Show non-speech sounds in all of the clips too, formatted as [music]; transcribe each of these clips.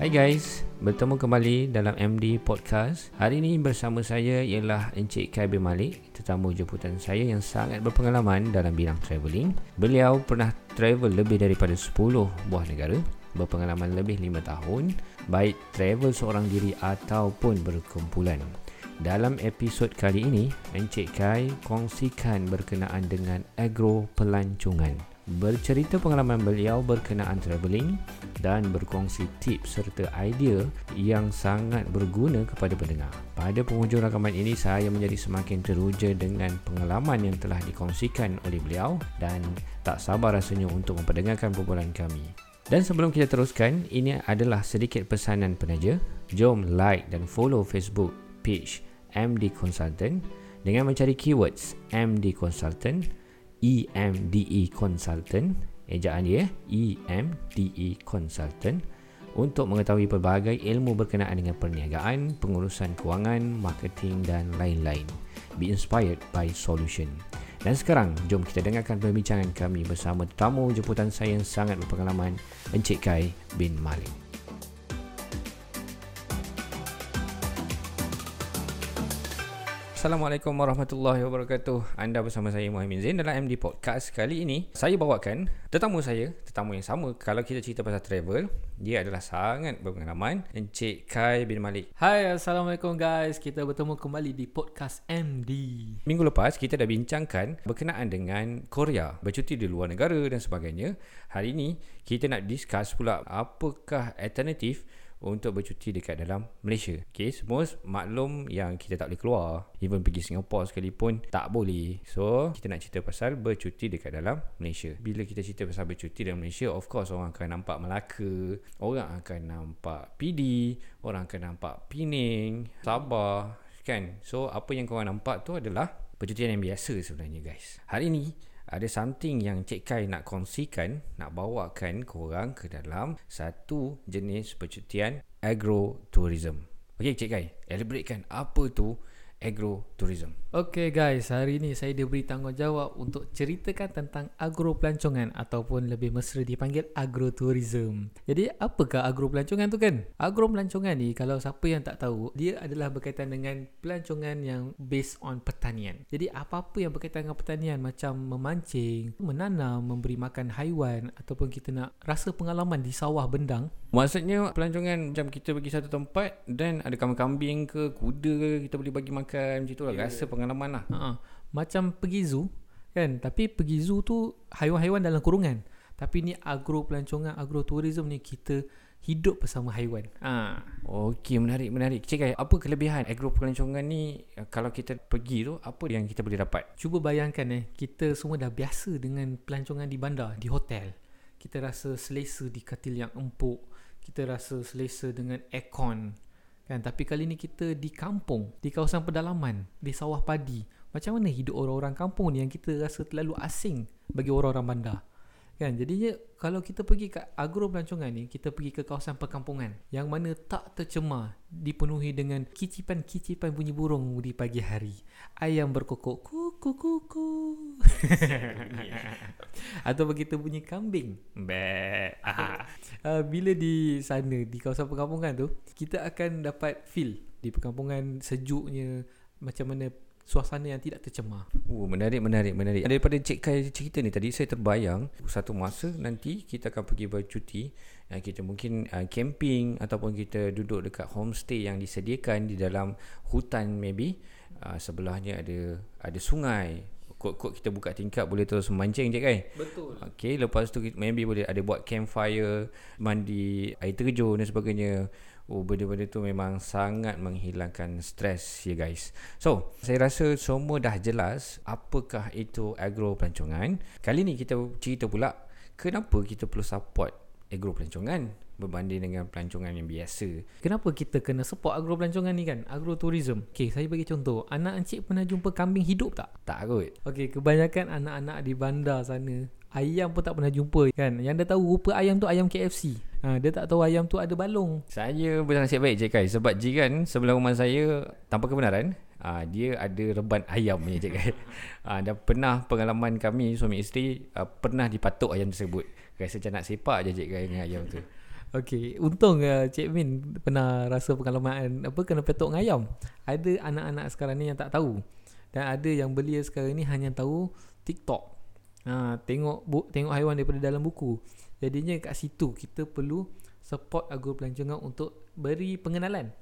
Hai guys, bertemu kembali dalam MD Podcast. Hari ini bersama saya ialah Encik Kai bin Malik, tetamu jemputan saya yang sangat berpengalaman dalam bidang travelling. Beliau pernah travel lebih daripada 10 buah negara, berpengalaman lebih 5 tahun, baik travel seorang diri ataupun berkumpulan. Dalam episod kali ini, Encik Kai kongsikan berkenaan dengan agro pelancongan bercerita pengalaman beliau berkenaan travelling dan berkongsi tips serta idea yang sangat berguna kepada pendengar. Pada penghujung rakaman ini saya menjadi semakin teruja dengan pengalaman yang telah dikongsikan oleh beliau dan tak sabar rasanya untuk memperdengarkan perbualan kami. Dan sebelum kita teruskan, ini adalah sedikit pesanan penaja. Jom like dan follow Facebook page MD Consultant dengan mencari keywords MD Consultant EMDE Consultant ejaan dia EMDE Consultant untuk mengetahui pelbagai ilmu berkenaan dengan perniagaan, pengurusan kewangan, marketing dan lain-lain. Be inspired by solution. Dan sekarang, jom kita dengarkan perbincangan kami bersama tetamu jemputan saya yang sangat berpengalaman, Encik Kai bin Malik. Assalamualaikum warahmatullahi wabarakatuh. Anda bersama saya Muhammad Zain. Dalam MD Podcast Kali ini saya bawakan tetamu saya Tetamu yang sama Kalau kita cerita pasal travel Dia adalah sangat berpengalaman Encik Kai bin Malik. Hai Assalamualaikum guys. Kita bertemu kembali di Podcast MD Minggu lepas kita dah bincangkan Berkenaan dengan Korea Bercuti di luar negara dan sebagainya. Hari ini kita nak discuss pula Apakah alternatif untuk bercuti dekat dalam Malaysia. Okay, semua maklum yang kita tak boleh keluar. Even pergi Singapore sekalipun tak boleh. So, kita nak cerita pasal bercuti dekat dalam Malaysia. Bila kita cerita pasal bercuti dalam Malaysia, of course orang akan nampak Melaka, orang akan nampak PD, orang akan nampak Pening, Sabah, kan? So, apa yang korang nampak tu adalah percutian yang biasa sebenarnya guys. Hari ni ada something yang Cik Kai nak kongsikan, nak bawakan korang ke dalam satu jenis percutian agro-tourism. Okey Cik Kai, elaboratekan apa tu agro-tourism. Okay guys, hari ini saya diberi tanggungjawab untuk ceritakan tentang agro pelancongan ataupun lebih mesra dipanggil agro-tourism. Jadi apakah agro pelancongan tu kan? Agro pelancongan ni kalau siapa yang tak tahu, dia adalah berkaitan dengan pelancongan yang based on pertanian. Jadi apa-apa yang berkaitan dengan pertanian macam memancing, menanam, memberi makan haiwan ataupun kita nak rasa pengalaman di sawah bendang. Maksudnya pelancongan macam kita pergi satu tempat dan ada kambing-kambing ke, kuda ke, kita boleh bagi makan macam tu lah. Yeah. Rasa pengalaman lah. Ha-ha. Macam pergi zoo kan. Tapi pergi zoo tu haiwan-haiwan dalam kurungan. Tapi ni agro pelancongan, agro tourism ni kita hidup bersama haiwan. Ha. Okey, menarik, menarik. Cik apa kelebihan agro pelancongan ni kalau kita pergi tu, apa yang kita boleh dapat? Cuba bayangkan eh, kita semua dah biasa dengan pelancongan di bandar, di hotel. Kita rasa selesa di katil yang empuk. Kita rasa selesa dengan aircon Kan? Tapi kali ni kita di kampung, di kawasan pedalaman, di sawah padi. Macam mana hidup orang-orang kampung ni yang kita rasa terlalu asing bagi orang-orang bandar? Kan? Jadinya kalau kita pergi ke agro pelancongan ni, kita pergi ke kawasan perkampungan yang mana tak tercemar, dipenuhi dengan kicipan-kicipan bunyi burung di pagi hari. Ayam berkokok, kuku kuku. [laughs] Atau begitu bunyi kambing. Be. uh, bila di sana di kawasan perkampungan tu, kita akan dapat feel di perkampungan sejuknya macam mana suasana yang tidak tercemar. Oh, menarik, menarik, menarik. Daripada Cik Kai cerita ni tadi, saya terbayang satu masa nanti kita akan pergi bercuti. Uh, kita mungkin uh, camping ataupun kita duduk dekat homestay yang disediakan di dalam hutan maybe. Uh, sebelahnya ada ada sungai. Kod-kod kita buka tingkap boleh terus memancing je kan? Betul. Okay, lepas tu maybe boleh ada buat campfire, mandi air terjun dan sebagainya. Oh benda-benda tu memang sangat menghilangkan stres ya guys. So, saya rasa semua dah jelas apakah itu agro pelancongan. Kali ni kita cerita pula kenapa kita perlu support agro pelancongan berbanding dengan pelancongan yang biasa. Kenapa kita kena support agro pelancongan ni kan? Agro tourism. Okay, saya bagi contoh. Anak encik pernah jumpa kambing hidup tak? Tak kot. Okay, kebanyakan anak-anak di bandar sana ayam pun tak pernah jumpa kan. Yang dia tahu rupa ayam tu ayam KFC. Ha, dia tak tahu ayam tu ada balung. Saya bernasib baik je Kai sebab jiran sebelah rumah saya tanpa kebenaran ha, dia ada reban ayam ni Cik Kai. [laughs] Ha, dan pernah pengalaman kami suami isteri ha, pernah dipatuk ayam tersebut. Rasa macam nak sepak je Cik dengan ayam tu. Okey, untung uh, Cik Min pernah rasa pengalaman apa kena petok dengan ayam. Ada anak-anak sekarang ni yang tak tahu. Dan ada yang belia sekarang ni hanya tahu TikTok. Ha, tengok bu, tengok haiwan daripada dalam buku. Jadinya kat situ kita perlu support agro pelancongan untuk beri pengenalan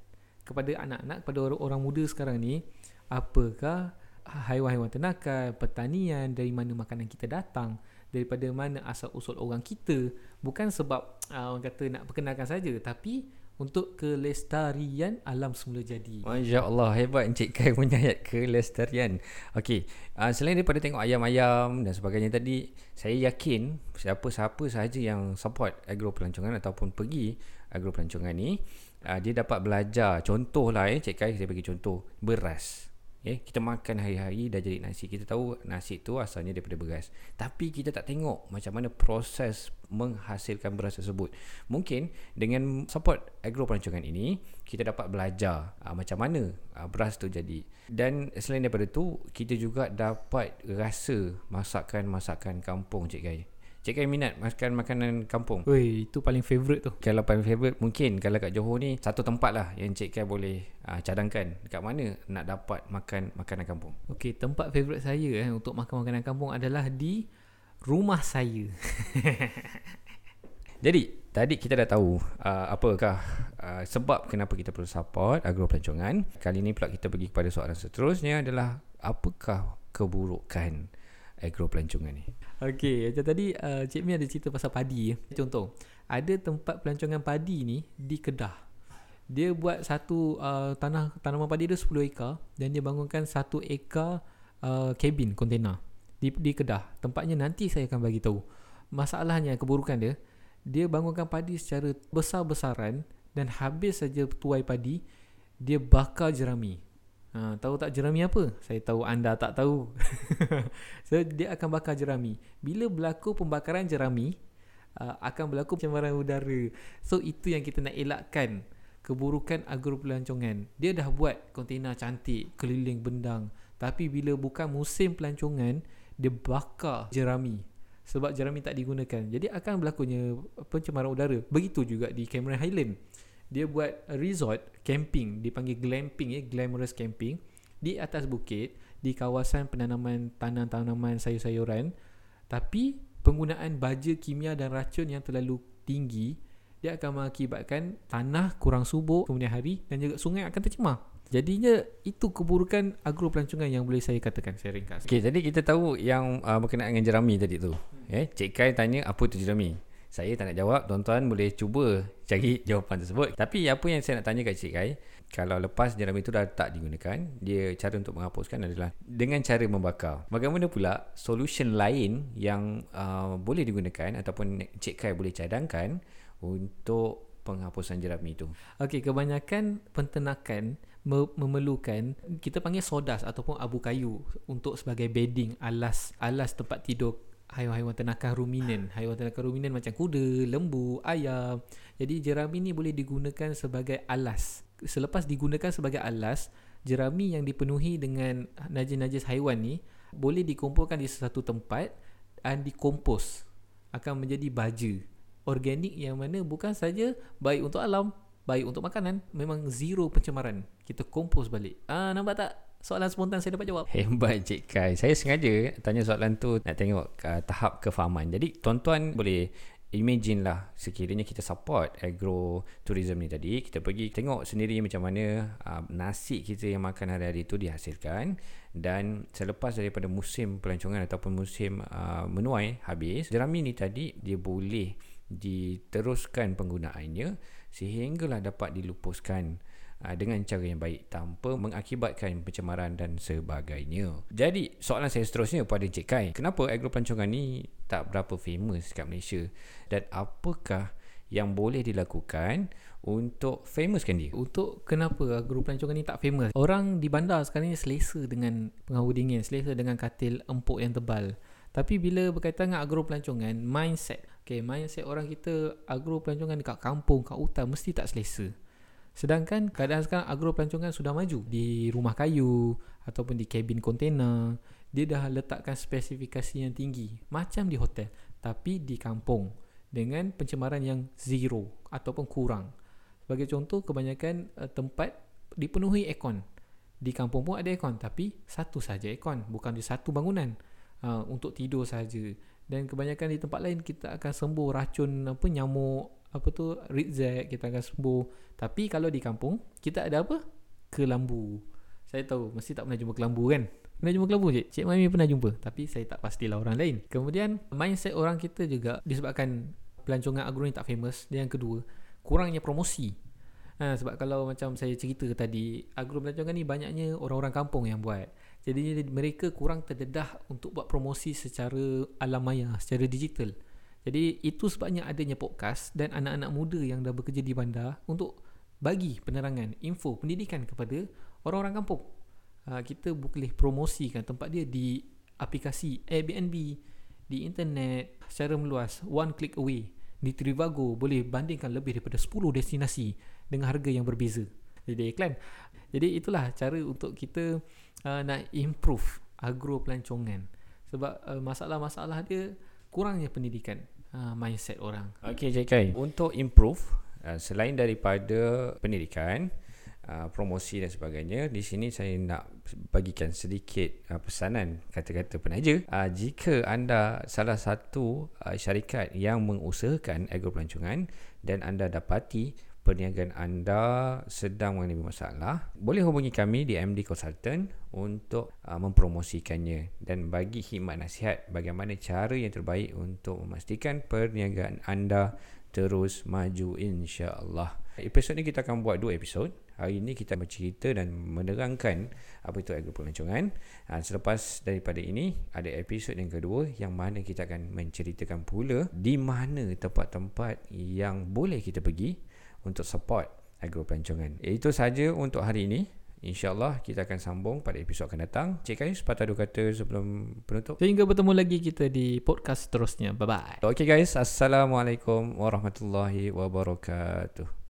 kepada anak-anak kepada orang, orang muda sekarang ni apakah haiwan-haiwan ternakan, pertanian, dari mana makanan kita datang daripada mana asal usul orang kita bukan sebab uh, orang kata nak perkenalkan saja tapi untuk kelestarian alam semula jadi. Masya Allah hebat Encik Kai punya ayat kelestarian. Okey, uh, selain daripada tengok ayam-ayam dan sebagainya tadi, saya yakin siapa-siapa sahaja yang support agro pelancongan ataupun pergi agro pelancongan ni, uh, dia dapat belajar. Contohlah eh, Encik Kai saya bagi contoh, beras. Okay, kita makan hari-hari dah jadi nasi. Kita tahu nasi tu asalnya daripada beras. Tapi kita tak tengok macam mana proses menghasilkan beras tersebut. Mungkin dengan support agro perancangan ini, kita dapat belajar uh, macam mana uh, beras tu jadi. Dan selain daripada tu, kita juga dapat rasa masakan-masakan kampung Cik Gai. Cik Kai minat makan makanan kampung. Weh, itu paling favourite tu. Kalau paling favourite mungkin kalau kat Johor ni satu tempat lah yang Cik Kai boleh uh, cadangkan dekat mana nak dapat makan makanan kampung. Okey, tempat favourite saya eh untuk makan makanan kampung adalah di rumah saya. [laughs] Jadi, tadi kita dah tahu uh, apakah uh, sebab kenapa kita perlu support agro pelancongan. Kali ni pula kita pergi kepada soalan seterusnya adalah apakah keburukan agro pelancongan ni? Okey, macam tadi uh, Cik Mi ada cerita pasal padi. Contoh, ada tempat pelancongan padi ni di Kedah. Dia buat satu uh, tanah tanaman padi dia 10 ekar dan dia bangunkan satu ekar uh, cabin container di di Kedah. Tempatnya nanti saya akan bagi tahu. Masalahnya keburukan dia, dia bangunkan padi secara besar-besaran dan habis saja tuai padi, dia bakar jerami. Ha, tahu tak jerami apa? Saya tahu anda tak tahu. [laughs] so, dia akan bakar jerami. Bila berlaku pembakaran jerami, uh, akan berlaku pencemaran udara. So, itu yang kita nak elakkan. Keburukan agro pelancongan. Dia dah buat kontena cantik, keliling bendang. Tapi bila bukan musim pelancongan, dia bakar jerami. Sebab jerami tak digunakan. Jadi, akan berlakunya pencemaran udara. Begitu juga di Cameron Highland dia buat resort camping. Dipanggil glamping ya glamorous camping. Di atas bukit di kawasan penanaman tanam-tanaman sayur-sayuran. Tapi penggunaan baja kimia dan racun yang terlalu tinggi dia akan mengakibatkan tanah kurang subur kemudian hari dan juga sungai akan tercemar. Jadinya itu keburukan agro pelancongan yang boleh saya katakan saya ringkas. Okay, jadi kita tahu yang uh, berkenaan dengan jerami tadi tu. Hmm. eh Cik Kai tanya apa tu jerami saya tak nak jawab Tuan-tuan boleh cuba Cari [laughs] jawapan tersebut. Tapi apa yang saya nak tanya kat Cik Kai Kalau lepas jerami itu dah tak digunakan Dia cara untuk menghapuskan adalah Dengan cara membakar. Bagaimana pula Solution lain Yang uh, boleh digunakan Ataupun Cik Kai boleh cadangkan Untuk penghapusan jerami itu? Okey, kebanyakan penternakan memerlukan kita panggil sodas ataupun abu kayu untuk sebagai bedding alas alas tempat tidur haiwan-haiwan ternakan ruminan. Haiwan ternakan ruminan macam kuda, lembu, ayam. Jadi jerami ni boleh digunakan sebagai alas. Selepas digunakan sebagai alas, jerami yang dipenuhi dengan najis-najis haiwan ni boleh dikumpulkan di satu tempat dan dikompos akan menjadi baja organik yang mana bukan saja baik untuk alam, baik untuk makanan, memang zero pencemaran. Kita kompos balik. Ah nampak tak? Soalan spontan saya dapat jawab. Hebat Cik Kai. Saya sengaja tanya soalan tu nak tengok uh, tahap kefahaman. Jadi tuan-tuan boleh imagine lah sekiranya kita support agro tourism ni tadi kita pergi tengok sendiri macam mana uh, nasi kita yang makan hari-hari tu dihasilkan dan selepas daripada musim pelancongan ataupun musim uh, menuai habis jerami ni tadi dia boleh diteruskan penggunaannya sehinggalah dapat dilupuskan Ah, dengan cara yang baik tanpa mengakibatkan pencemaran dan sebagainya. Jadi, soalan saya seterusnya pada Cik Kai, kenapa agro pelancongan ni tak berapa famous kat Malaysia dan apakah yang boleh dilakukan untuk famouskan dia? Untuk kenapa agro pelancongan ni tak famous? Orang di bandar sekarang ni selesa dengan pengawu dingin, selesa dengan katil empuk yang tebal. Tapi bila berkaitan dengan agro pelancongan, mindset. Okay, mindset orang kita agro pelancongan dekat kampung, kat hutan mesti tak selesa. Sedangkan keadaan sekarang agro pelancongan sudah maju di rumah kayu ataupun di kabin kontena. Dia dah letakkan spesifikasi yang tinggi macam di hotel tapi di kampung dengan pencemaran yang zero ataupun kurang. Sebagai contoh, kebanyakan uh, tempat dipenuhi aircon. Di kampung pun ada aircon tapi satu saja aircon, bukan di satu bangunan uh, untuk tidur saja. Dan kebanyakan di tempat lain kita akan sembuh racun apa nyamuk apa tu rizek kita akan sembuh. Tapi kalau di kampung kita ada apa? Kelambu. Saya tahu mesti tak pernah jumpa kelambu kan? Pernah jumpa kelambu cik? Cik Mami pernah jumpa Tapi saya tak pastilah orang lain Kemudian mindset orang kita juga Disebabkan pelancongan agro ni tak famous Dan yang kedua Kurangnya promosi ha, Sebab kalau macam saya cerita tadi Agro pelancongan ni banyaknya orang-orang kampung yang buat Jadi mereka kurang terdedah Untuk buat promosi secara alam maya Secara digital Jadi itu sebabnya adanya podcast Dan anak-anak muda yang dah bekerja di bandar Untuk bagi penerangan, info, pendidikan kepada orang-orang kampung. Uh, kita boleh promosikan tempat dia di aplikasi Airbnb di internet secara meluas one click away. Di Trivago boleh bandingkan lebih daripada 10 destinasi dengan harga yang berbeza. Jadi iklan. Jadi itulah cara untuk kita uh, nak improve agro pelancongan sebab uh, masalah-masalah dia kurangnya pendidikan uh, mindset orang okey JK untuk improve uh, selain daripada pendidikan uh, promosi dan sebagainya. Di sini saya nak bagikan sedikit uh, pesanan kata-kata penaja. Uh, jika anda salah satu uh, syarikat yang mengusahakan agro pelancongan dan anda dapati perniagaan anda sedang mengalami masalah, boleh hubungi kami di MD Consultant untuk uh, mempromosikannya dan bagi khidmat nasihat bagaimana cara yang terbaik untuk memastikan perniagaan anda terus maju insya-Allah. Episod ni kita akan buat dua episod. Hari ini kita bercerita dan menerangkan apa itu agro pelancongan. Ha, selepas daripada ini ada episod yang kedua yang mana kita akan menceritakan pula di mana tempat-tempat yang boleh kita pergi untuk support agro pelancongan. Itu saja untuk hari ini. InsyaAllah kita akan sambung pada episod akan datang. Cik Kayu, sepatah dua kata sebelum penutup. Sehingga bertemu lagi kita di podcast seterusnya. Bye-bye. Okay guys, Assalamualaikum warahmatullahi wabarakatuh.